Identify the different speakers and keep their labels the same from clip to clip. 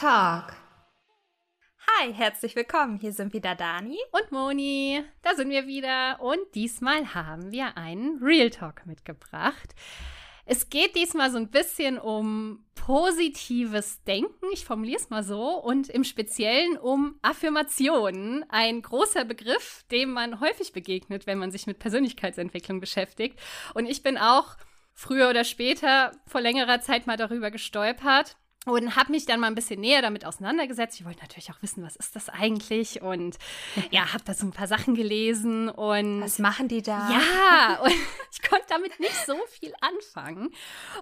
Speaker 1: Talk.
Speaker 2: Hi, herzlich willkommen. Hier sind wieder Dani
Speaker 3: und Moni. Da sind wir wieder und diesmal haben wir einen Real Talk mitgebracht. Es geht diesmal so ein bisschen um positives Denken, ich formuliere es mal so, und im Speziellen um Affirmationen. Ein großer Begriff, dem man häufig begegnet, wenn man sich mit Persönlichkeitsentwicklung beschäftigt. Und ich bin auch früher oder später vor längerer Zeit mal darüber gestolpert und habe mich dann mal ein bisschen näher damit auseinandergesetzt. Ich wollte natürlich auch wissen, was ist das eigentlich und ja, habe da so ein paar Sachen gelesen und
Speaker 2: was machen die da?
Speaker 3: Ja, und ich konnte damit nicht so viel anfangen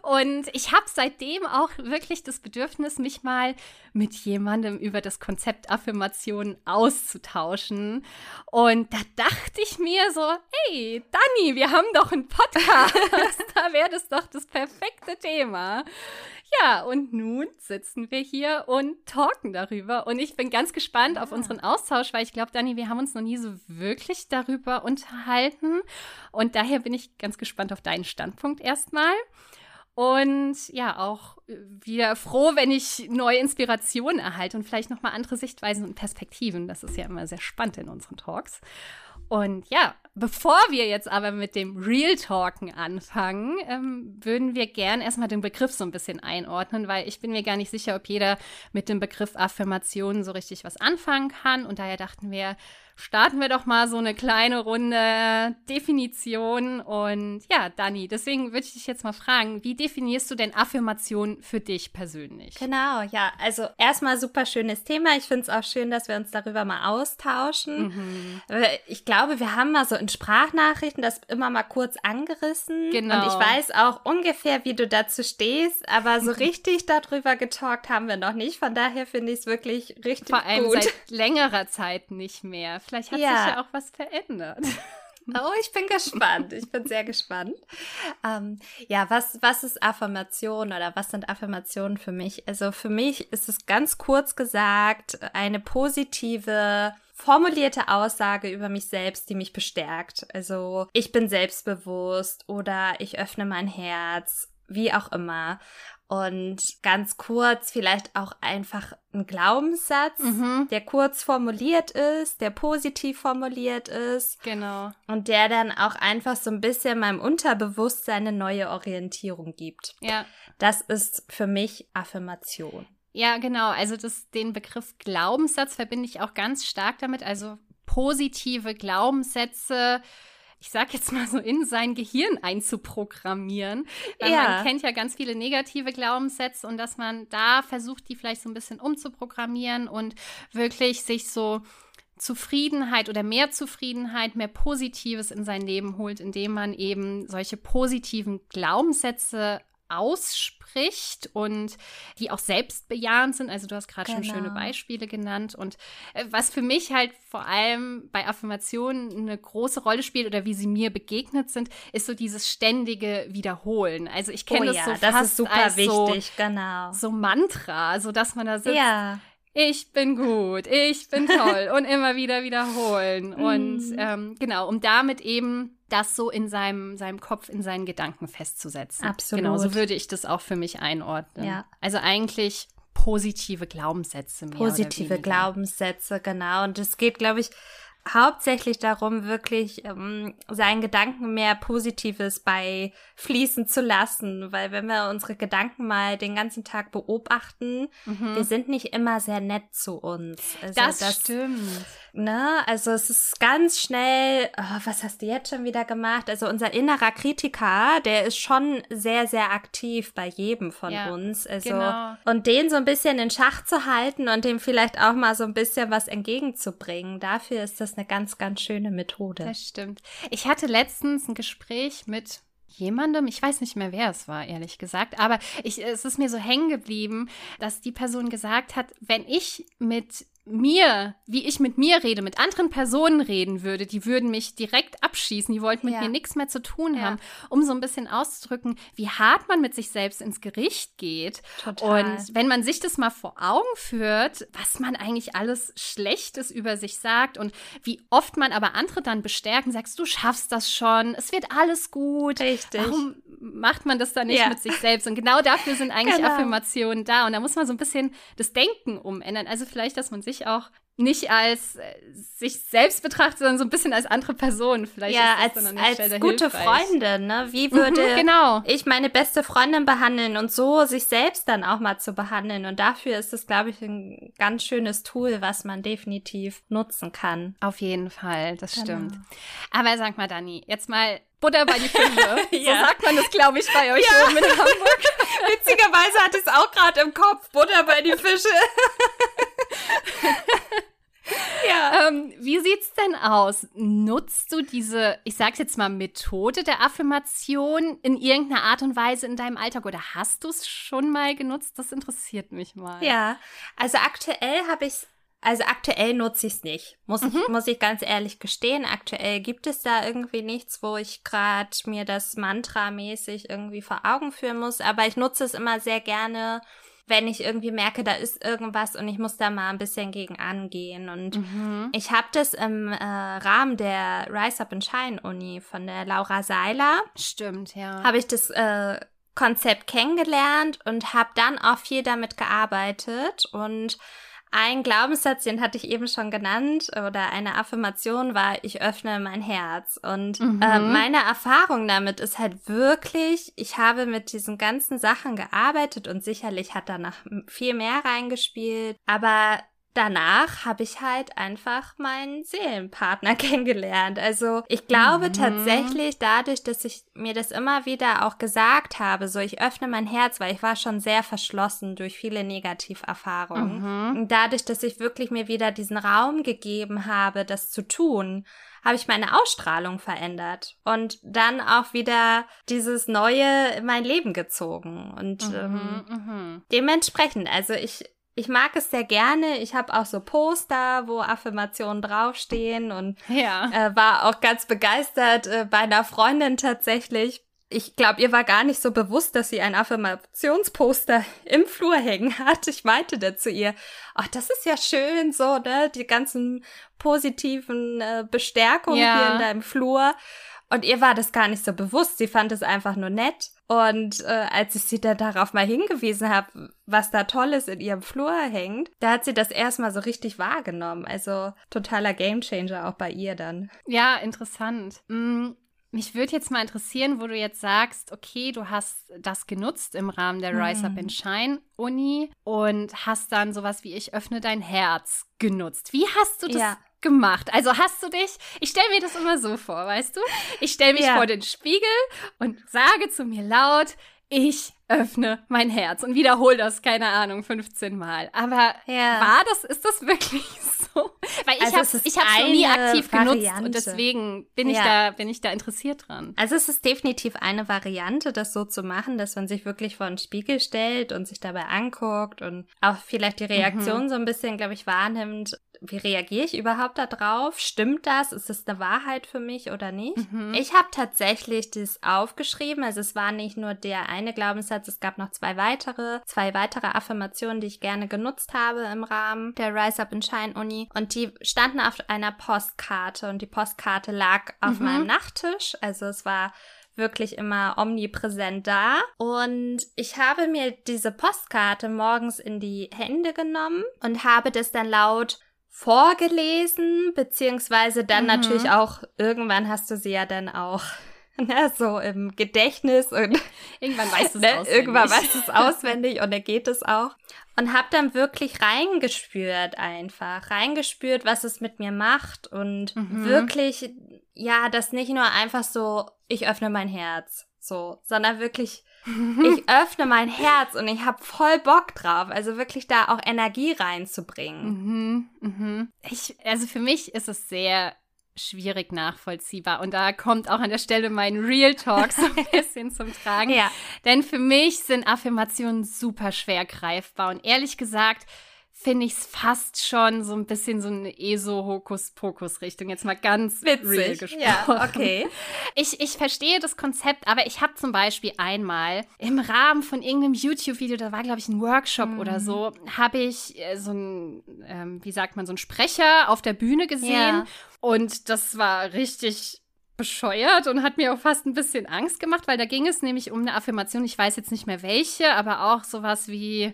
Speaker 3: und ich habe seitdem auch wirklich das Bedürfnis, mich mal mit jemandem über das Konzept Affirmation auszutauschen und da dachte ich mir so, hey, Dani, wir haben doch einen Podcast, da wäre das doch das perfekte Thema. Ja, und nun sitzen wir hier und talken darüber. Und ich bin ganz gespannt ja. auf unseren Austausch, weil ich glaube, Dani, wir haben uns noch nie so wirklich darüber unterhalten. Und daher bin ich ganz gespannt auf deinen Standpunkt erstmal. Und ja, auch wieder froh, wenn ich neue Inspirationen erhalte und vielleicht nochmal andere Sichtweisen und Perspektiven. Das ist ja immer sehr spannend in unseren Talks. Und ja, bevor wir jetzt aber mit dem Real Talken anfangen, ähm, würden wir gern erstmal den Begriff so ein bisschen einordnen, weil ich bin mir gar nicht sicher, ob jeder mit dem Begriff Affirmation so richtig was anfangen kann. Und daher dachten wir, starten wir doch mal so eine kleine Runde Definition. Und ja, Dani, deswegen würde ich dich jetzt mal fragen, wie definierst du denn Affirmation für dich persönlich?
Speaker 2: Genau, ja, also erstmal super schönes Thema. Ich finde es auch schön, dass wir uns darüber mal austauschen. Mhm. Ich glaube, wir haben mal so in Sprachnachrichten das immer mal kurz angerissen. Genau. Und ich weiß auch ungefähr, wie du dazu stehst, aber so richtig darüber getalkt haben wir noch nicht. Von daher finde ich es wirklich richtig
Speaker 3: Vor allem
Speaker 2: gut.
Speaker 3: seit längerer Zeit nicht mehr. Vielleicht hat ja. sich ja auch was verändert.
Speaker 2: Oh, ich bin gespannt. Ich bin sehr gespannt. Ähm, ja, was, was ist Affirmation oder was sind Affirmationen für mich? Also für mich ist es ganz kurz gesagt eine positive, formulierte Aussage über mich selbst, die mich bestärkt. Also ich bin selbstbewusst oder ich öffne mein Herz, wie auch immer. Und ganz kurz vielleicht auch einfach ein Glaubenssatz, mhm. der kurz formuliert ist, der positiv formuliert ist.
Speaker 3: Genau.
Speaker 2: Und der dann auch einfach so ein bisschen meinem Unterbewusstsein eine neue Orientierung gibt.
Speaker 3: Ja.
Speaker 2: Das ist für mich Affirmation.
Speaker 3: Ja, genau. Also das, den Begriff Glaubenssatz verbinde ich auch ganz stark damit. Also positive Glaubenssätze ich sag jetzt mal so, in sein Gehirn einzuprogrammieren. Weil ja. man kennt ja ganz viele negative Glaubenssätze und dass man da versucht, die vielleicht so ein bisschen umzuprogrammieren und wirklich sich so Zufriedenheit oder mehr Zufriedenheit, mehr Positives in sein Leben holt, indem man eben solche positiven Glaubenssätze ausspricht und die auch selbstbejahend sind. Also du hast gerade genau. schon schöne genau. Beispiele genannt. Und äh, was für mich halt vor allem bei Affirmationen eine große Rolle spielt oder wie sie mir begegnet sind, ist so dieses ständige Wiederholen. Also ich kenne oh, das ja, so das fast ist super als wichtig,
Speaker 2: so, genau.
Speaker 3: so Mantra, so dass man da sitzt. Ja ich bin gut, ich bin toll und immer wieder wiederholen. Und mm. ähm, genau, um damit eben das so in seinem, seinem Kopf, in seinen Gedanken festzusetzen.
Speaker 2: Absolut.
Speaker 3: Genau, so würde ich das auch für mich einordnen. Ja. Also eigentlich positive Glaubenssätze. Mehr
Speaker 2: positive Glaubenssätze, genau. Und es geht, glaube ich, hauptsächlich darum, wirklich ähm, seinen Gedanken mehr Positives bei fließen zu lassen, weil wenn wir unsere Gedanken mal den ganzen Tag beobachten, mhm. wir sind nicht immer sehr nett zu uns.
Speaker 3: Also das, das stimmt.
Speaker 2: Ne? Also es ist ganz schnell, oh, was hast du jetzt schon wieder gemacht? Also unser innerer Kritiker, der ist schon sehr, sehr aktiv bei jedem von ja, uns. Also genau. und den so ein bisschen in Schach zu halten und dem vielleicht auch mal so ein bisschen was entgegenzubringen, dafür ist das eine ganz, ganz schöne Methode.
Speaker 3: Das stimmt. Ich hatte letztens ein Gespräch mit jemandem, ich weiß nicht mehr, wer es war, ehrlich gesagt, aber ich, es ist mir so hängen geblieben, dass die Person gesagt hat, wenn ich mit mir, wie ich mit mir rede, mit anderen Personen reden würde, die würden mich direkt abschießen, die wollten mit
Speaker 2: Ja.
Speaker 3: mir nichts mehr zu tun
Speaker 2: Ja.
Speaker 3: haben, um so ein bisschen auszudrücken, wie hart man mit sich selbst ins Gericht geht.
Speaker 2: Total.
Speaker 3: Und wenn man sich das mal vor Augen führt, was man eigentlich alles Schlechtes über sich sagt und wie oft man aber andere dann bestärkt und sagst, du schaffst das schon, es wird alles gut.
Speaker 2: Richtig.
Speaker 3: Warum macht man das dann nicht
Speaker 2: Ja.
Speaker 3: mit sich selbst? Und genau dafür sind eigentlich
Speaker 2: Genau.
Speaker 3: Affirmationen da. Und da muss man so ein bisschen das Denken umändern. Also vielleicht, dass man sich auch nicht als äh, sich selbst betrachtet, sondern so ein bisschen als andere Person. Vielleicht
Speaker 2: ja, als, als gute
Speaker 3: hilfreich.
Speaker 2: Freundin, ne? Wie würde
Speaker 3: Mhm, genau.
Speaker 2: ich meine beste Freundin behandeln und so sich selbst dann auch mal zu behandeln. Und dafür ist es, glaube ich, ein ganz schönes Tool, was man definitiv nutzen kann.
Speaker 3: Auf jeden Fall, das
Speaker 2: Genau.
Speaker 3: stimmt. Aber sag mal, Dani, jetzt mal Butter bei die Fische.
Speaker 2: Ja.
Speaker 3: So sagt man das, glaube ich, bei euch oben in Hamburg.
Speaker 2: Witzigerweise ich es auch gerade im Kopf. Butter bei die Fische. ja.
Speaker 3: Ähm, wie sieht's denn aus? Nutzt du diese, ich sag's jetzt mal, Methode der Affirmation in irgendeiner Art und Weise in deinem Alltag oder hast du es schon mal genutzt? Das interessiert mich mal.
Speaker 2: Ja, also aktuell habe ich also aktuell nutze ich es nicht, muss, ich, muss ich ganz ehrlich gestehen. Aktuell gibt es da irgendwie nichts, wo ich gerade mir das Mantra-mäßig irgendwie vor Augen führen muss. Aber ich nutze es immer sehr gerne, wenn ich irgendwie merke, da ist irgendwas und ich muss da mal ein bisschen gegen angehen. Und
Speaker 3: Mhm.
Speaker 2: ich habe das im äh, Rahmen der Rise Up and Shine Uni von der Laura Seiler
Speaker 3: Stimmt, ja.
Speaker 2: habe ich das äh, Konzept kennengelernt und habe dann auch viel damit gearbeitet. Und ein Glaubenssatz, den hatte ich eben schon genannt, oder eine Affirmation war, ich öffne mein Herz. Und
Speaker 3: Mhm.
Speaker 2: äh, meine Erfahrung damit ist halt wirklich, ich habe mit diesen ganzen Sachen gearbeitet und sicherlich hat danach viel mehr reingespielt. Aber danach habe ich halt einfach meinen Seelenpartner kennengelernt. Also ich glaube
Speaker 3: Mhm.
Speaker 2: tatsächlich dadurch, dass ich mir das immer wieder auch gesagt habe, so ich öffne mein Herz, weil ich war schon sehr verschlossen durch viele Negativerfahrungen.
Speaker 3: Mhm.
Speaker 2: Und dadurch, dass ich wirklich mir wieder diesen Raum gegeben habe, das zu tun, habe ich meine Ausstrahlung verändert und dann auch wieder dieses Neue in mein Leben gezogen. Und ähm,
Speaker 3: Mhm, mhm.
Speaker 2: dementsprechend, also ich, ich mag es sehr gerne. Ich habe auch so Poster, wo Affirmationen draufstehen und
Speaker 3: Ja.
Speaker 2: äh, war auch ganz begeistert äh, bei einer Freundin tatsächlich. Ich glaube, ihr war gar nicht so bewusst, dass sie ein Affirmationsposter im Flur hängen hat. Ich meinte da zu ihr, ach, das ist ja schön, so, ne, die ganzen positiven äh, Bestärkungen
Speaker 3: Ja.
Speaker 2: hier in deinem Flur. Und ihr war das gar nicht so bewusst. Sie fand es einfach nur nett. Und äh, als ich sie dann darauf mal hingewiesen habe, was da Tolles in ihrem Flur hängt, da hat sie das erstmal so richtig wahrgenommen. Also totaler Gamechanger auch bei ihr dann.
Speaker 3: Ja, interessant. Mm, Mich würde jetzt mal interessieren, wo du jetzt sagst, okay, du hast das genutzt im Rahmen der Rise Up
Speaker 2: Mhm.
Speaker 3: and Shine Uni und hast dann sowas wie Ich öffne dein Herz genutzt. Wie hast du das
Speaker 2: Ja.
Speaker 3: Gemacht? Also hast du dich, ich stelle mir das immer so vor, weißt du? Ich stelle mich
Speaker 2: Ja.
Speaker 3: vor den Spiegel und sage zu mir laut, ich öffne mein Herz und wiederhole das, keine Ahnung, 15 Mal. Aber
Speaker 2: Ja.
Speaker 3: war das, ist das wirklich so? Weil ich
Speaker 2: Also
Speaker 3: habe ich hab's noch nie aktiv genutzt
Speaker 2: Variante.
Speaker 3: und deswegen bin ich
Speaker 2: Ja.
Speaker 3: da, bin ich da interessiert dran.
Speaker 2: Also es ist definitiv eine Variante, das so zu machen, dass man sich wirklich vor den Spiegel stellt und sich dabei anguckt und auch vielleicht die Reaktion so ein bisschen, glaube ich, wahrnimmt. Wie reagiere ich überhaupt da drauf? Stimmt das? Ist das eine Wahrheit für mich oder nicht?
Speaker 3: Mhm.
Speaker 2: Ich habe tatsächlich das aufgeschrieben. Also es war nicht nur der eine Glaubenssatz, es gab noch zwei weitere, zwei weitere Affirmationen, die ich gerne genutzt habe im Rahmen der Rise Up and Shine Uni. Und die standen auf einer Postkarte und die Postkarte lag auf
Speaker 3: Mhm.
Speaker 2: meinem Nachttisch. Also es war wirklich immer omnipräsent da. Und ich habe mir diese Postkarte morgens in die Hände genommen und habe das dann laut vorgelesen, beziehungsweise dann
Speaker 3: Mhm.
Speaker 2: natürlich auch, irgendwann hast du sie ja dann auch ne, so im Gedächtnis und
Speaker 3: Irgendwann weißt du es
Speaker 2: ne,
Speaker 3: auswendig.
Speaker 2: irgendwann weißt du es auswendig und dann geht es auch. Und habe dann wirklich reingespürt einfach, reingespürt, was es mit mir macht und
Speaker 3: Mhm.
Speaker 2: wirklich, ja, das nicht nur einfach so, ich öffne mein Herz, so, sondern wirklich, ich öffne mein Herz und ich habe voll Bock drauf, also wirklich da auch Energie reinzubringen.
Speaker 3: Mhm. Ich, also für mich ist es sehr schwierig nachvollziehbar und da kommt auch an der Stelle mein Real Talk so ein bisschen zum Tragen.
Speaker 2: Ja.
Speaker 3: Denn für mich sind Affirmationen super schwer greifbar und ehrlich gesagt finde ich es fast schon so ein bisschen so eine ESO-Hokus-Pokus-Richtung. Jetzt mal ganz
Speaker 2: Witzig.
Speaker 3: real gesprochen.
Speaker 2: Ja, okay.
Speaker 3: Ich, ich verstehe das Konzept, aber ich habe zum Beispiel einmal im Rahmen von irgendeinem YouTube-Video, da war, glaube ich, ein Workshop
Speaker 2: Mhm.
Speaker 3: oder so, habe ich äh, so ein, ähm, wie sagt man, so einen Sprecher auf der Bühne gesehen.
Speaker 2: Ja.
Speaker 3: Und das war richtig bescheuert und hat mir auch fast ein bisschen Angst gemacht, weil da ging es nämlich um eine Affirmation, ich weiß jetzt nicht mehr welche, aber auch sowas wie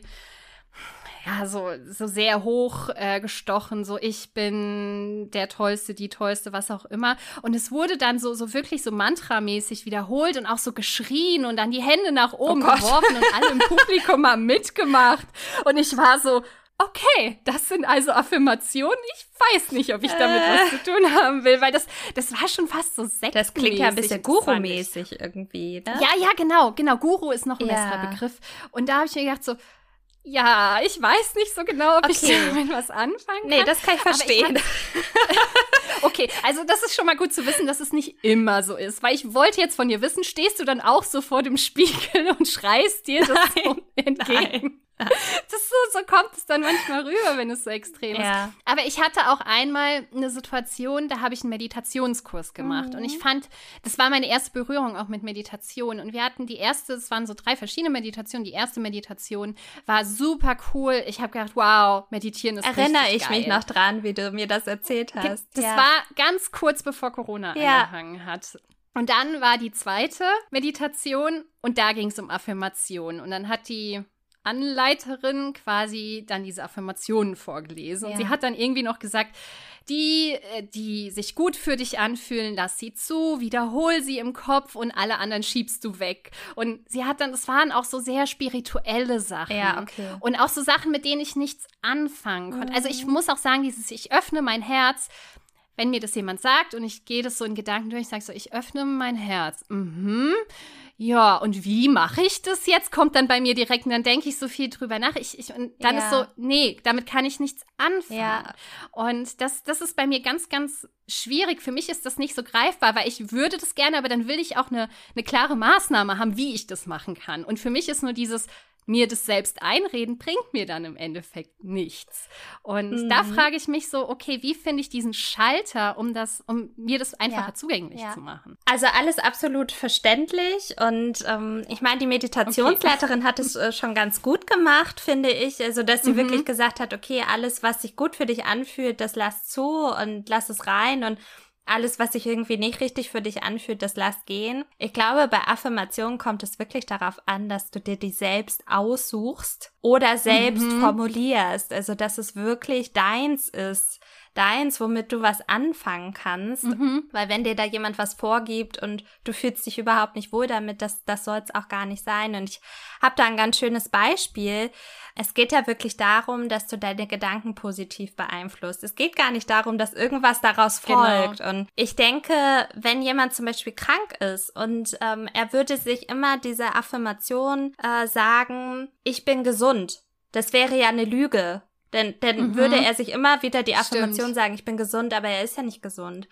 Speaker 3: ja, so, so sehr hoch äh, gestochen, so ich bin der Tollste, die Tollste, was auch immer. Und es wurde dann so, so wirklich so mantramäßig wiederholt und auch so geschrien und dann die Hände nach oben
Speaker 2: Gott.
Speaker 3: geworfen und alle im Publikum haben mitgemacht. Und ich war so, okay, das sind also Affirmationen. Ich weiß nicht, ob ich damit
Speaker 2: Äh.
Speaker 3: was zu tun haben will, weil das, das war schon fast so sektmäßig.
Speaker 2: Das klingt ja ein bisschen. Guru-mäßig irgendwie, ne?
Speaker 3: Ja, ja, genau, genau. Guru ist noch ein
Speaker 2: Ja.
Speaker 3: besserer Begriff. Und da habe ich mir gedacht so, ja, ich weiß nicht so genau, ob ich
Speaker 2: Okay.
Speaker 3: damit was anfangen kann.
Speaker 2: Nee, das kann ich
Speaker 3: Aber ich
Speaker 2: verstehen.
Speaker 3: Okay, also das ist schon mal gut zu wissen, dass es nicht immer so ist. Weil ich wollte jetzt von dir wissen, stehst du dann auch so vor dem Spiegel und schreist dir das so entgegen? Das so, so kommt es dann manchmal rüber, wenn es so extrem ist.
Speaker 2: Ja.
Speaker 3: Aber ich hatte auch einmal eine Situation, da habe ich einen Meditationskurs gemacht.
Speaker 2: Mhm.
Speaker 3: Und ich fand, das war meine erste Berührung auch mit Meditation. Und wir hatten die erste, es waren so drei verschiedene Meditationen. Die erste Meditation war super cool. Ich habe gedacht, wow, meditieren ist
Speaker 2: Erinnere ich
Speaker 3: geil.
Speaker 2: mich noch dran, wie du mir das erzählt hast.
Speaker 3: Das
Speaker 2: ja.
Speaker 3: war ganz kurz bevor Corona
Speaker 2: Ja.
Speaker 3: angefangen hat. Und dann war die zweite Meditation und da ging es um Affirmationen. Und dann hat die Anleiterin quasi dann diese Affirmationen vorgelesen. Und
Speaker 2: Ja.
Speaker 3: sie hat dann irgendwie noch gesagt, die, äh, die sich gut für dich anfühlen, lass sie zu, wiederhol sie im Kopf und alle anderen schiebst du weg. Und sie hat dann, das waren auch so sehr spirituelle Sachen.
Speaker 2: Ja, okay.
Speaker 3: Und auch so Sachen, mit denen ich nichts anfangen konnte. Also ich muss auch sagen, dieses Ich öffne mein Herz, wenn mir das jemand sagt und ich gehe das so in Gedanken durch, ich sage so, ich öffne mein Herz. Mhm. Ja, und wie mache ich das jetzt? Kommt dann bei mir direkt und dann denke ich so viel drüber nach. Ich, ich, und dann
Speaker 2: Ja.
Speaker 3: ist so, nee, damit kann ich nichts anfangen.
Speaker 2: Ja.
Speaker 3: Und das, das ist bei mir ganz, ganz schwierig. Für mich ist das nicht so greifbar, weil ich würde das gerne, aber dann will ich auch eine, eine klare Maßnahme haben, wie ich das machen kann. Und für mich ist nur dieses, mir das selbst einreden, bringt mir dann im Endeffekt nichts. Und
Speaker 2: Mhm.
Speaker 3: da frage ich mich so, okay, wie finde ich diesen Schalter, um das, um mir das einfacher
Speaker 2: Ja.
Speaker 3: zugänglich
Speaker 2: Ja.
Speaker 3: zu machen?
Speaker 2: Also alles absolut verständlich und ähm, ich meine, die Meditationsleiterin hat es äh, schon ganz gut gemacht, finde ich. Also, dass sie
Speaker 3: Mhm.
Speaker 2: wirklich gesagt hat, okay, alles, was sich gut für dich anfühlt, das lass zu und lass es rein und alles, was sich irgendwie nicht richtig für dich anfühlt, das lass gehen. Ich glaube, bei Affirmationen kommt es wirklich darauf an, dass du dir die selbst aussuchst oder selbst
Speaker 3: Mhm.
Speaker 2: formulierst. Also, dass es wirklich deins ist. Deins, womit du was anfangen kannst.
Speaker 3: Mhm.
Speaker 2: Weil wenn dir da jemand was vorgibt und du fühlst dich überhaupt nicht wohl damit, das, das soll es auch gar nicht sein. Und ich habe da ein ganz schönes Beispiel. Es geht ja wirklich darum, dass du deine Gedanken positiv beeinflusst. Es geht gar nicht darum, dass irgendwas daraus
Speaker 3: Genau.
Speaker 2: folgt. Und ich denke, wenn jemand zum Beispiel krank ist und ähm, er würde sich immer diese Affirmation äh, sagen, ich bin gesund. Das wäre ja eine Lüge. Denn, denn
Speaker 3: Mhm.
Speaker 2: würde er sich immer wieder die
Speaker 3: Stimmt.
Speaker 2: Affirmation sagen, ich bin gesund, aber er ist ja nicht gesund.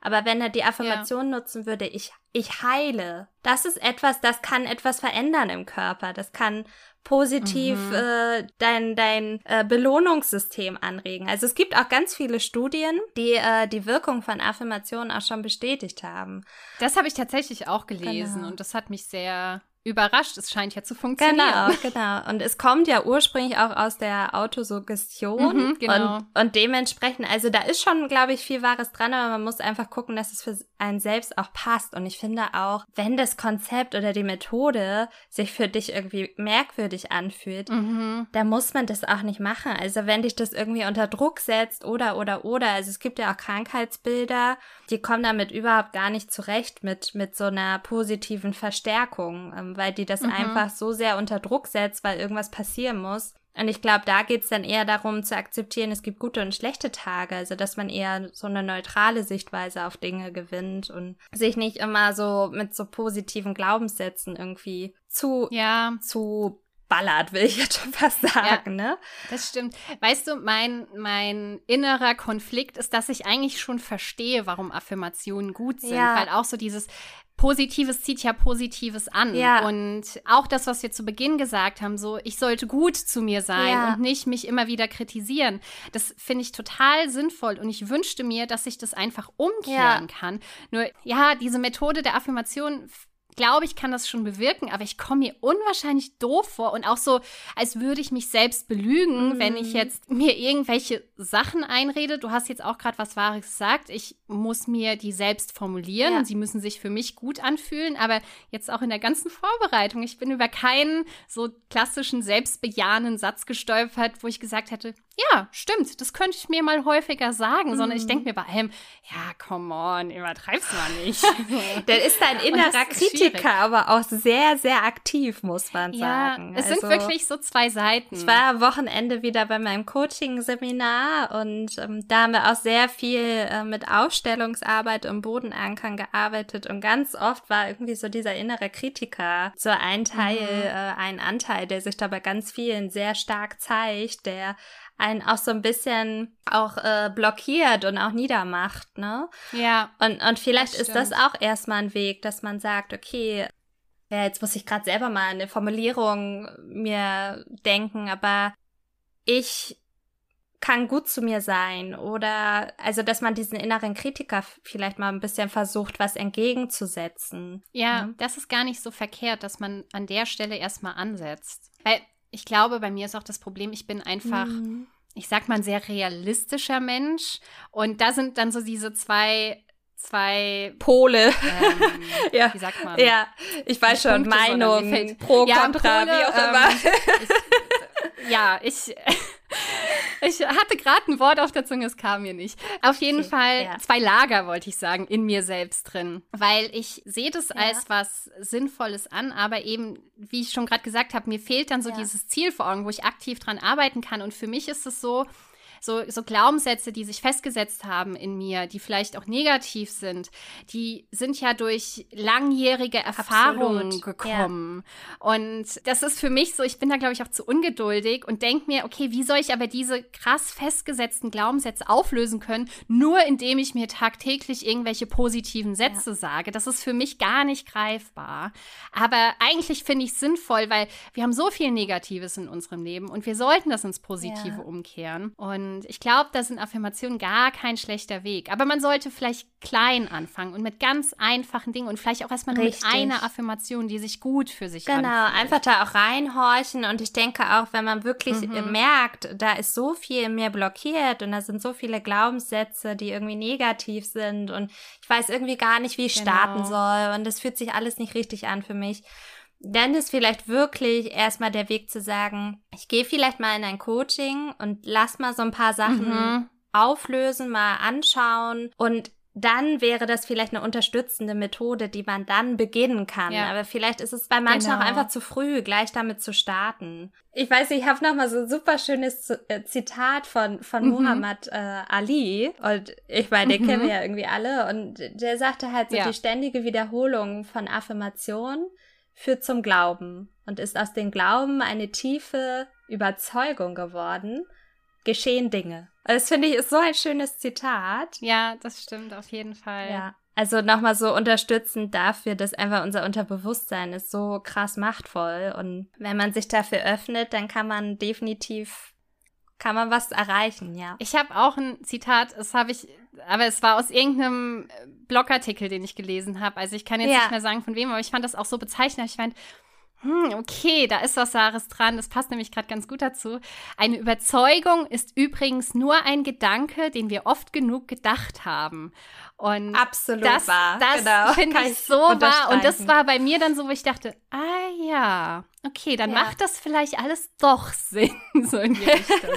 Speaker 2: Aber wenn er die Affirmation nutzen würde, ich, ich heile, das ist etwas, das kann etwas verändern im Körper. Das kann positiv
Speaker 3: Mhm.
Speaker 2: äh, dein, dein äh, Belohnungssystem anregen. Also es gibt auch ganz viele Studien, die äh, die Wirkung von Affirmationen auch schon bestätigt haben.
Speaker 3: Das habe ich tatsächlich auch gelesen
Speaker 2: Genau.
Speaker 3: und das hat mich sehr überrascht. Es scheint ja zu funktionieren.
Speaker 2: Genau, genau. Und es kommt ja ursprünglich auch aus der Autosuggestion.
Speaker 3: Mhm, genau.
Speaker 2: und, und dementsprechend, also da ist schon, glaube ich, viel Wahres dran, aber man muss einfach gucken, dass es für einen selbst auch passt. Und ich finde auch, wenn das Konzept oder die Methode sich für dich irgendwie merkwürdig anfühlt,
Speaker 3: Mhm.
Speaker 2: da muss man das auch nicht machen. Also wenn dich das irgendwie unter Druck setzt oder oder oder, also es gibt ja auch Krankheitsbilder, die kommen damit überhaupt gar nicht zurecht mit mit so einer positiven Verstärkung, weil die das
Speaker 3: Mhm.
Speaker 2: einfach so sehr unter Druck setzt, weil irgendwas passieren muss. Und ich glaube, da geht's dann eher darum zu akzeptieren, es gibt gute und schlechte Tage, also dass man eher so eine neutrale Sichtweise auf Dinge gewinnt und sich nicht immer so mit so positiven Glaubenssätzen irgendwie zu
Speaker 3: Ja,
Speaker 2: zu ballert, will ich jetzt schon fast sagen, ja, ne?
Speaker 3: Das stimmt. Weißt du, mein, mein innerer Konflikt ist, dass ich eigentlich schon verstehe, warum Affirmationen gut sind. Ja. Weil auch so dieses, Positives zieht ja Positives an. Ja. Und auch das, was wir zu Beginn gesagt haben, so, ich sollte gut zu mir sein und nicht mich immer wieder kritisieren. Das finde ich total sinnvoll und ich wünschte mir, dass ich das einfach umkehren kann. Nur, ja, diese Methode der Affirmation glaube, ich kann das schon bewirken, aber ich komme mir unwahrscheinlich doof vor und auch so, als würde ich mich selbst belügen, mhm. wenn ich mhm. jetzt mir irgendwelche Sachen einrede. Du hast jetzt auch gerade was Wahres gesagt. Ich muss mir die selbst formulieren ja. und sie müssen sich für mich gut anfühlen, aber jetzt auch in der ganzen Vorbereitung. Ich bin über keinen so klassischen selbstbejahenden Satz gestolpert, wo ich gesagt hätte, ja, stimmt, das könnte ich mir mal häufiger sagen, mhm. sondern ich denke mir bei allem, ja, come on, übertreib's mal nicht.
Speaker 2: Dann ist dein innerer Kritiker aber auch sehr, sehr aktiv, muss man sagen.
Speaker 3: Ja, es also, sind wirklich so zwei Seiten.
Speaker 2: Ich war am Wochenende wieder bei meinem Coaching-Seminar und ähm, da haben wir auch sehr viel äh, mit Aufstellungsarbeit und Bodenankern gearbeitet und ganz oft war irgendwie so dieser innere Kritiker so ein Teil, mhm. äh, ein Anteil, der sich da bei ganz vielen sehr stark zeigt, der einen auch so ein bisschen auch äh, blockiert und auch niedermacht, ne?
Speaker 3: Ja.
Speaker 2: Und, und vielleicht das ist das auch erstmal ein Weg, dass man sagt, okay, ja, jetzt muss ich gerade selber mal eine Formulierung mir denken, aber ich kann gut zu mir sein oder also dass man diesen inneren Kritiker vielleicht mal ein bisschen versucht, was entgegenzusetzen.
Speaker 3: Ja, ja, das ist gar nicht so verkehrt, dass man an der Stelle erstmal ansetzt. Weil ich glaube, bei mir ist auch das Problem, ich bin einfach, mhm. ich sag mal, ein sehr realistischer Mensch. Und da sind dann so diese zwei zwei
Speaker 2: Pole.
Speaker 3: Ähm, ja. Wie sagt man?
Speaker 2: Ja, ich weiß schon, Punkte, Meinung, pro, ja, kontra, Pole, wie auch ähm, immer.
Speaker 3: ich, ja, ich, ich hatte gerade ein Wort auf der Zunge, es kam mir nicht. Auf jeden okay, Fall ja. zwei Lager, wollte ich sagen, in mir selbst drin. Weil ich sehe das ja. als was Sinnvolles an, aber eben, wie ich schon gerade gesagt habe, mir fehlt dann so ja. dieses Ziel vor Augen, wo ich aktiv dran arbeiten kann. Und für mich ist es so, so, so Glaubenssätze, die sich festgesetzt haben in mir, die vielleicht auch negativ sind, die sind ja durch langjährige Erfahrungen Absolut. gekommen. Ja. Und das ist für mich so, ich bin da, glaube ich, auch zu ungeduldig und denke mir, okay, wie soll ich aber diese krass festgesetzten Glaubenssätze auflösen können, nur indem ich mir tagtäglich irgendwelche positiven Sätze ja. sage. Das ist für mich gar nicht greifbar. Aber eigentlich finde ich es sinnvoll, weil wir haben so viel Negatives in unserem Leben und wir sollten das ins Positive ja. umkehren. Und und ich glaube, da sind Affirmationen gar kein schlechter Weg. Aber man sollte vielleicht klein anfangen und mit ganz einfachen Dingen und vielleicht auch erstmal nur mit einer Affirmation, die sich gut für sich
Speaker 2: Genau,
Speaker 3: anfühlt.
Speaker 2: einfach da auch reinhorchen. Und ich denke auch, wenn man wirklich mhm. merkt, da ist so viel mehr blockiert und da sind so viele Glaubenssätze, die irgendwie negativ sind und ich weiß irgendwie gar nicht, wie ich genau. starten soll und das fühlt sich alles nicht richtig an für mich dann ist vielleicht wirklich erstmal der Weg zu sagen, ich gehe vielleicht mal in ein Coaching und lass mal so ein paar Sachen mhm. auflösen, mal anschauen und dann wäre das vielleicht eine unterstützende Methode, die man dann beginnen kann. Ja. Aber vielleicht ist es bei manchen genau. auch einfach zu früh, gleich damit zu starten. Ich weiß, ich habe noch mal so ein super schönes äh, Zitat von von mhm. Muhammad äh, Ali und ich meine, den mhm. kennen wir ja irgendwie alle und der sagte halt so ja. die ständige Wiederholung von Affirmationen führt zum Glauben und ist aus dem Glauben eine tiefe Überzeugung geworden, geschehen Dinge. Das finde ich ist so ein schönes Zitat.
Speaker 3: Ja, das stimmt auf jeden Fall.
Speaker 2: Ja. Also nochmal so unterstützend dafür, dass einfach unser Unterbewusstsein ist so krass machtvoll. Und wenn man sich dafür öffnet, dann kann man definitiv, kann man was erreichen, ja.
Speaker 3: Ich habe auch ein Zitat, das habe ich aber es war aus irgendeinem Blogartikel, den ich gelesen habe. Also ich kann jetzt ja. nicht mehr sagen von wem, aber ich fand das auch so bezeichnend. Ich fand, hm, okay, da ist was Wahres dran. Das passt nämlich gerade ganz gut dazu. Eine Überzeugung ist übrigens nur ein Gedanke, den wir oft genug gedacht haben. Und
Speaker 2: Absolut
Speaker 3: das,
Speaker 2: wahr.
Speaker 3: Das genau. finde ich so wahr. Und das war bei mir dann so, wo ich dachte, ah ja, okay, dann ja. macht das vielleicht alles doch Sinn, so in die Richtung.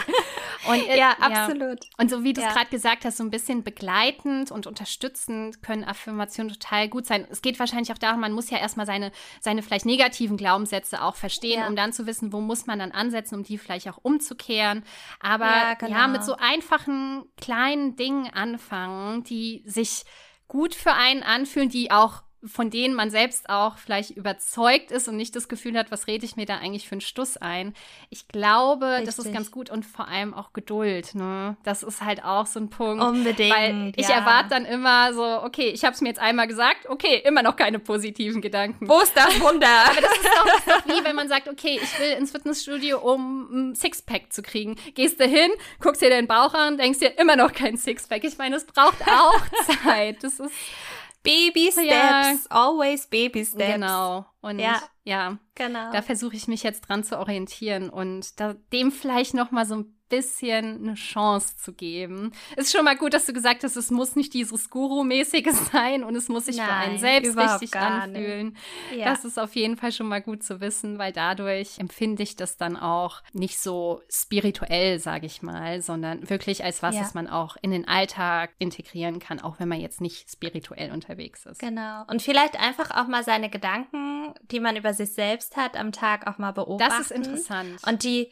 Speaker 2: Und, äh, ja, absolut.
Speaker 3: Und so wie du es ja. gerade gesagt hast, so ein bisschen begleitend und unterstützend können Affirmationen total gut sein. Es geht wahrscheinlich auch darum, man muss ja erstmal seine, seine vielleicht negativen Glaubenssätze auch verstehen, ja. um dann zu wissen, wo muss man dann ansetzen, um die vielleicht auch umzukehren. Aber ja, genau. ja mit so einfachen kleinen Dingen anfangen, die sich gut für einen anfühlen, die auch von denen man selbst auch vielleicht überzeugt ist und nicht das Gefühl hat, was rede ich mir da eigentlich für einen Stuss ein. Ich glaube, Richtig. das ist ganz gut und vor allem auch Geduld. Ne? Das ist halt auch so ein Punkt.
Speaker 2: Unbedingt.
Speaker 3: Weil ich ja. erwarte dann immer so, okay, ich habe es mir jetzt einmal gesagt, okay, immer noch keine positiven Gedanken.
Speaker 2: Wo ist das Wunder?
Speaker 3: Aber das ist doch, das ist doch wie, wenn man sagt, okay, ich will ins Fitnessstudio, um ein Sixpack zu kriegen. Gehst du hin, guckst dir den Bauch an, denkst dir immer noch kein Sixpack. Ich meine, es braucht auch Zeit. Das ist
Speaker 2: Baby Steps, ja. always Baby Steps.
Speaker 3: Genau. Und ja, ja genau. Da versuche ich mich jetzt dran zu orientieren und da, dem vielleicht noch mal so ein bisschen eine Chance zu geben. Ist schon mal gut, dass du gesagt hast, es muss nicht dieses Guru-mäßige sein und es muss sich Nein, für einen selbst richtig anfühlen. Ja. Das ist auf jeden Fall schon mal gut zu wissen, weil dadurch empfinde ich das dann auch nicht so spirituell, sage ich mal, sondern wirklich als was, ja. das man auch in den Alltag integrieren kann, auch wenn man jetzt nicht spirituell unterwegs ist.
Speaker 2: Genau. Und vielleicht einfach auch mal seine Gedanken, die man über sich selbst hat, am Tag auch mal beobachten.
Speaker 3: Das ist interessant.
Speaker 2: Und die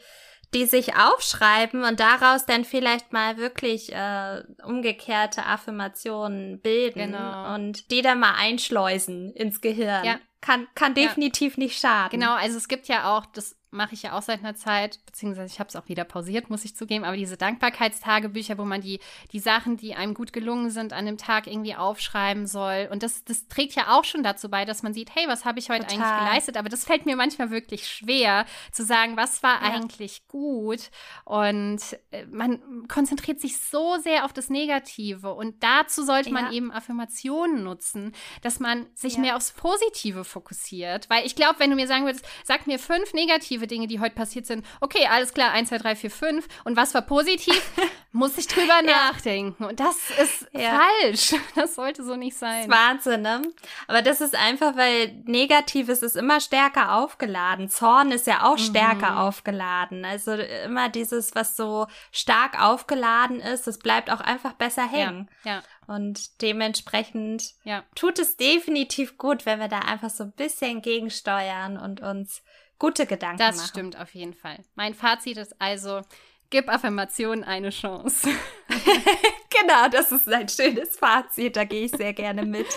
Speaker 2: die sich aufschreiben und daraus dann vielleicht mal wirklich äh, umgekehrte Affirmationen bilden genau. und die dann mal einschleusen ins Gehirn. Ja. Kann, kann definitiv ja. nicht schaden.
Speaker 3: Genau, also es gibt ja auch das mache ich ja auch seit einer Zeit, beziehungsweise ich habe es auch wieder pausiert, muss ich zugeben, aber diese Dankbarkeitstagebücher, wo man die, die Sachen, die einem gut gelungen sind, an dem Tag irgendwie aufschreiben soll. Und das, das trägt ja auch schon dazu bei, dass man sieht, hey, was habe ich heute Total. eigentlich geleistet? Aber das fällt mir manchmal wirklich schwer, zu sagen, was war ja. eigentlich gut. Und äh, man konzentriert sich so sehr auf das Negative. Und dazu sollte man ja. eben Affirmationen nutzen, dass man sich ja. mehr aufs Positive fokussiert. Weil ich glaube, wenn du mir sagen würdest, sag mir fünf negative negative Dinge, die heute passiert sind. Okay, alles klar, 1, 2, 3, 4, 5. Und was war positiv? Muss ich drüber ja. nachdenken. Und das ist ja. falsch. Das sollte so nicht sein.
Speaker 2: Das ist Wahnsinn, ne? Aber das ist einfach, weil Negatives ist immer stärker aufgeladen. Zorn ist ja auch stärker mhm. aufgeladen. Also immer dieses, was so stark aufgeladen ist, das bleibt auch einfach besser hängen.
Speaker 3: Ja. ja.
Speaker 2: Und dementsprechend ja. tut es definitiv gut, wenn wir da einfach so ein bisschen gegensteuern und uns gute Gedanken
Speaker 3: das
Speaker 2: machen.
Speaker 3: Das stimmt auf jeden Fall. Mein Fazit ist also, gib Affirmationen eine Chance.
Speaker 2: genau, das ist ein schönes Fazit, da gehe ich sehr gerne mit.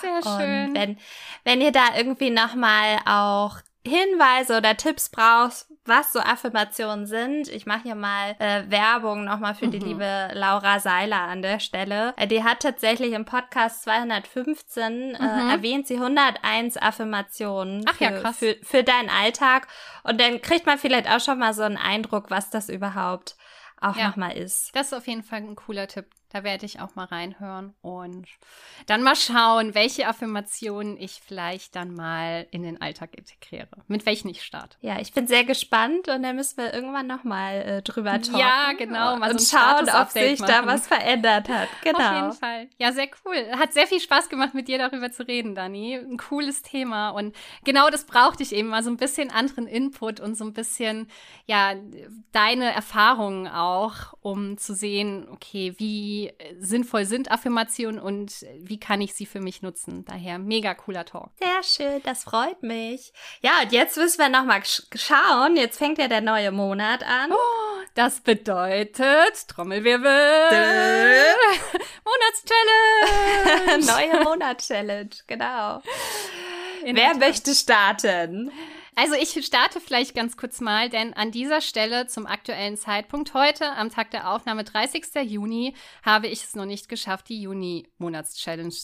Speaker 3: Sehr schön.
Speaker 2: Und wenn, wenn ihr da irgendwie nochmal auch Hinweise oder Tipps brauchst, was so Affirmationen sind, ich mache hier mal äh, Werbung nochmal für mhm. die liebe Laura Seiler an der Stelle. Äh, die hat tatsächlich im Podcast 215 äh, mhm. äh, erwähnt sie 101 Affirmationen
Speaker 3: Ach,
Speaker 2: für,
Speaker 3: ja,
Speaker 2: für, für deinen Alltag. Und dann kriegt man vielleicht auch schon mal so einen Eindruck, was das überhaupt auch ja, nochmal ist.
Speaker 3: Das ist auf jeden Fall ein cooler Tipp. Da werde ich auch mal reinhören und dann mal schauen, welche Affirmationen ich vielleicht dann mal in den Alltag integriere. Mit welchen ich starte.
Speaker 2: Ja, ich bin sehr gespannt und dann müssen wir irgendwann nochmal äh, drüber talken.
Speaker 3: Ja, genau.
Speaker 2: Mal und so schauen, ob sich machen. da was verändert hat. Genau. Auf
Speaker 3: jeden Fall. Ja, sehr cool. Hat sehr viel Spaß gemacht, mit dir darüber zu reden, Dani. Ein cooles Thema und genau das brauchte ich eben mal so ein bisschen anderen Input und so ein bisschen, ja, deine Erfahrungen auch, um zu sehen, okay, wie sinnvoll sind Affirmationen und wie kann ich sie für mich nutzen. Daher mega cooler Talk.
Speaker 2: Sehr schön, das freut mich. Ja, und jetzt müssen wir nochmal schauen. Jetzt fängt ja der neue Monat an.
Speaker 3: Oh, das bedeutet, Trommelwirbel, Monatschallenge.
Speaker 2: neue Monatschallenge, genau. In Wer möchte starten?
Speaker 3: Also ich starte vielleicht ganz kurz mal, denn an dieser Stelle zum aktuellen Zeitpunkt heute, am Tag der Aufnahme 30. Juni, habe ich es noch nicht geschafft, die Juni-Monats-Challenge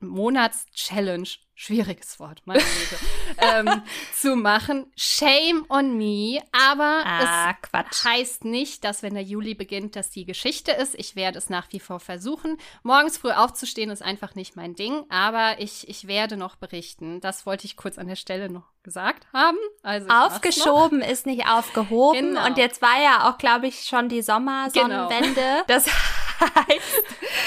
Speaker 3: Monats-Challenge schwieriges Wort, meine Güte, ähm, zu machen. Shame on me, aber
Speaker 2: ah,
Speaker 3: es
Speaker 2: Quatsch.
Speaker 3: heißt nicht, dass wenn der Juli beginnt, dass die Geschichte ist. Ich werde es nach wie vor versuchen. Morgens früh aufzustehen ist einfach nicht mein Ding, aber ich, ich werde noch berichten. Das wollte ich kurz an der Stelle noch gesagt haben. Also
Speaker 2: Aufgeschoben ist nicht aufgehoben genau. und jetzt war ja auch, glaube ich, schon die Sommersonnenwende. Genau. Das heißt,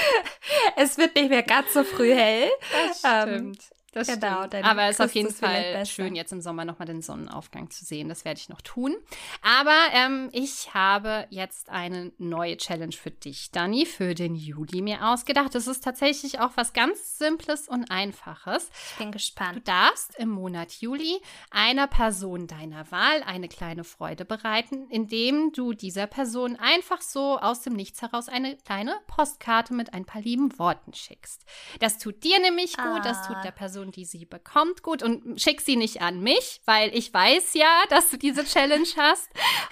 Speaker 2: es wird nicht mehr ganz so früh hell.
Speaker 3: Das stimmt. Ähm, das genau, stimmt. Aber es ist auf jeden Fall schön, jetzt im Sommer nochmal den Sonnenaufgang zu sehen. Das werde ich noch tun. Aber ähm, ich habe jetzt eine neue Challenge für dich, Dani, für den Juli mir ausgedacht. Das ist tatsächlich auch was ganz Simples und Einfaches.
Speaker 2: Ich bin gespannt.
Speaker 3: Du darfst im Monat Juli einer Person deiner Wahl eine kleine Freude bereiten, indem du dieser Person einfach so aus dem Nichts heraus eine kleine Postkarte mit ein paar lieben Worten schickst. Das tut dir nämlich gut, ah. das tut der Person Affirmation, die sie bekommt. Gut, und schick sie nicht an mich, weil ich weiß ja, dass du diese Challenge hast.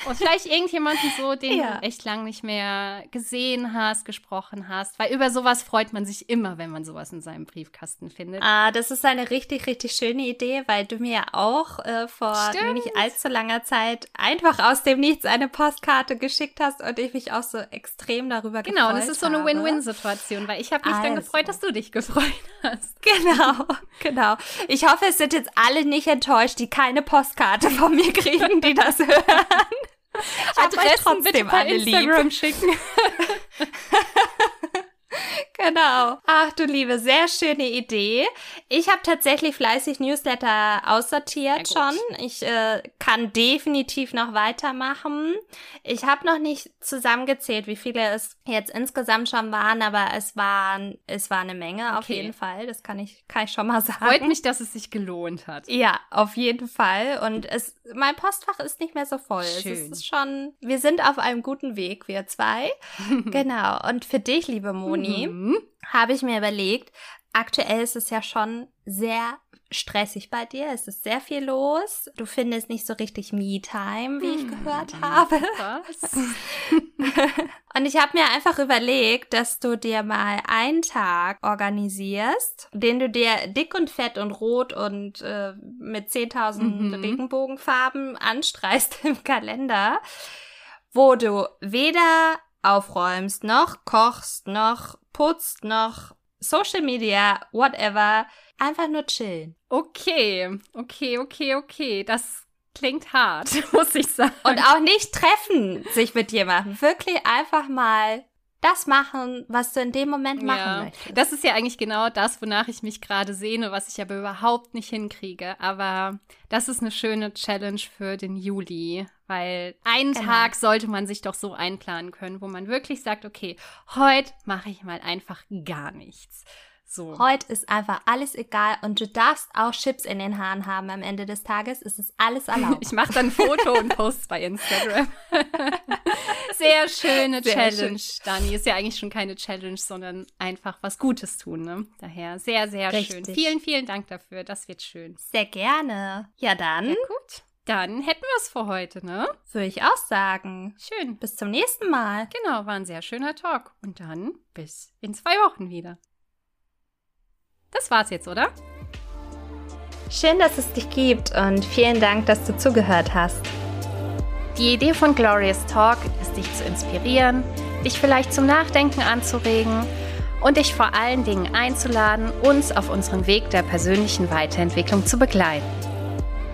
Speaker 3: Und vielleicht irgendjemanden so, den ja. du echt lang nicht mehr gesehen hast, gesprochen hast. Weil über sowas freut man sich immer, wenn man sowas in seinem Briefkasten findet.
Speaker 2: Ah, das ist eine richtig, richtig schöne Idee, weil du mir auch äh, vor Stimmt. nicht allzu langer Zeit einfach aus dem Nichts eine Postkarte geschickt hast und ich mich auch so extrem darüber
Speaker 3: genau, gefreut
Speaker 2: habe.
Speaker 3: Genau, das ist so eine Win-Win-Situation, weil ich habe mich also. dann gefreut, dass du dich gefreut hast.
Speaker 2: Genau, genau. Ich hoffe, es sind jetzt alle nicht enttäuscht, die keine Postkarte von mir kriegen, die das hören.
Speaker 3: Adressen trotzdem bitte per Instagram lieb. schicken.
Speaker 2: Genau. Ach du Liebe, sehr schöne Idee. Ich habe tatsächlich fleißig Newsletter aussortiert schon. Ich äh, kann definitiv noch weitermachen. Ich habe noch nicht zusammengezählt, wie viele es jetzt insgesamt schon waren, aber es waren es war eine Menge auf jeden Fall. Das kann ich kann ich schon mal sagen.
Speaker 3: Freut mich, dass es sich gelohnt hat.
Speaker 2: Ja, auf jeden Fall. Und es mein Postfach ist nicht mehr so voll. Schön. Es ist schon. Wir sind auf einem guten Weg, wir zwei. genau. Und für dich, liebe Moni. Mhm habe ich mir überlegt, aktuell ist es ja schon sehr stressig bei dir. Es ist sehr viel los. Du findest nicht so richtig Me-Time, wie ich gehört hm, habe. Und ich habe mir einfach überlegt, dass du dir mal einen Tag organisierst, den du dir dick und fett und rot und äh, mit 10.000 mhm. Regenbogenfarben anstreichst im Kalender, wo du weder aufräumst, noch kochst, noch putzt, noch Social Media, whatever. Einfach nur chillen.
Speaker 3: Okay, okay, okay, okay. Das klingt hart, muss ich sagen.
Speaker 2: Und auch nicht treffen sich mit jemandem. Wirklich einfach mal das machen, was du in dem Moment machen ja, möchtest.
Speaker 3: Das ist ja eigentlich genau das, wonach ich mich gerade sehne, was ich aber überhaupt nicht hinkriege. Aber das ist eine schöne Challenge für den Juli, weil einen genau. Tag sollte man sich doch so einplanen können, wo man wirklich sagt, okay, heute mache ich mal einfach gar nichts. So.
Speaker 2: Heute ist einfach alles egal und du darfst auch Chips in den Haaren haben am Ende des Tages. Es ist alles erlaubt.
Speaker 3: ich mache dann ein Foto und post bei Instagram. Sehr schöne sehr Challenge, schön. Dani. Ist ja eigentlich schon keine Challenge, sondern einfach was Gutes tun. Ne? Daher sehr, sehr Richtig. schön. Vielen, vielen Dank dafür. Das wird schön.
Speaker 2: Sehr gerne. Ja, dann. Ja,
Speaker 3: gut. Dann hätten wir es für heute, ne?
Speaker 2: Würde ich auch sagen.
Speaker 3: Schön.
Speaker 2: Bis zum nächsten Mal.
Speaker 3: Genau, war ein sehr schöner Talk. Und dann bis in zwei Wochen wieder. Das war's jetzt, oder?
Speaker 2: Schön, dass es dich gibt und vielen Dank, dass du zugehört hast.
Speaker 3: Die Idee von Glorious Talk ist, dich zu inspirieren, dich vielleicht zum Nachdenken anzuregen und dich vor allen Dingen einzuladen, uns auf unserem Weg der persönlichen Weiterentwicklung zu begleiten.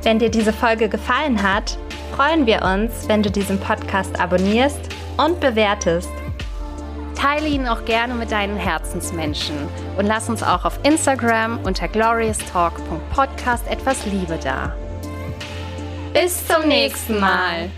Speaker 2: Wenn dir diese Folge gefallen hat, freuen wir uns, wenn du diesen Podcast abonnierst und bewertest.
Speaker 3: Teile ihn auch gerne mit deinen Herzensmenschen und lass uns auch auf Instagram unter glorioustalk.podcast etwas Liebe da. Bis zum nächsten Mal.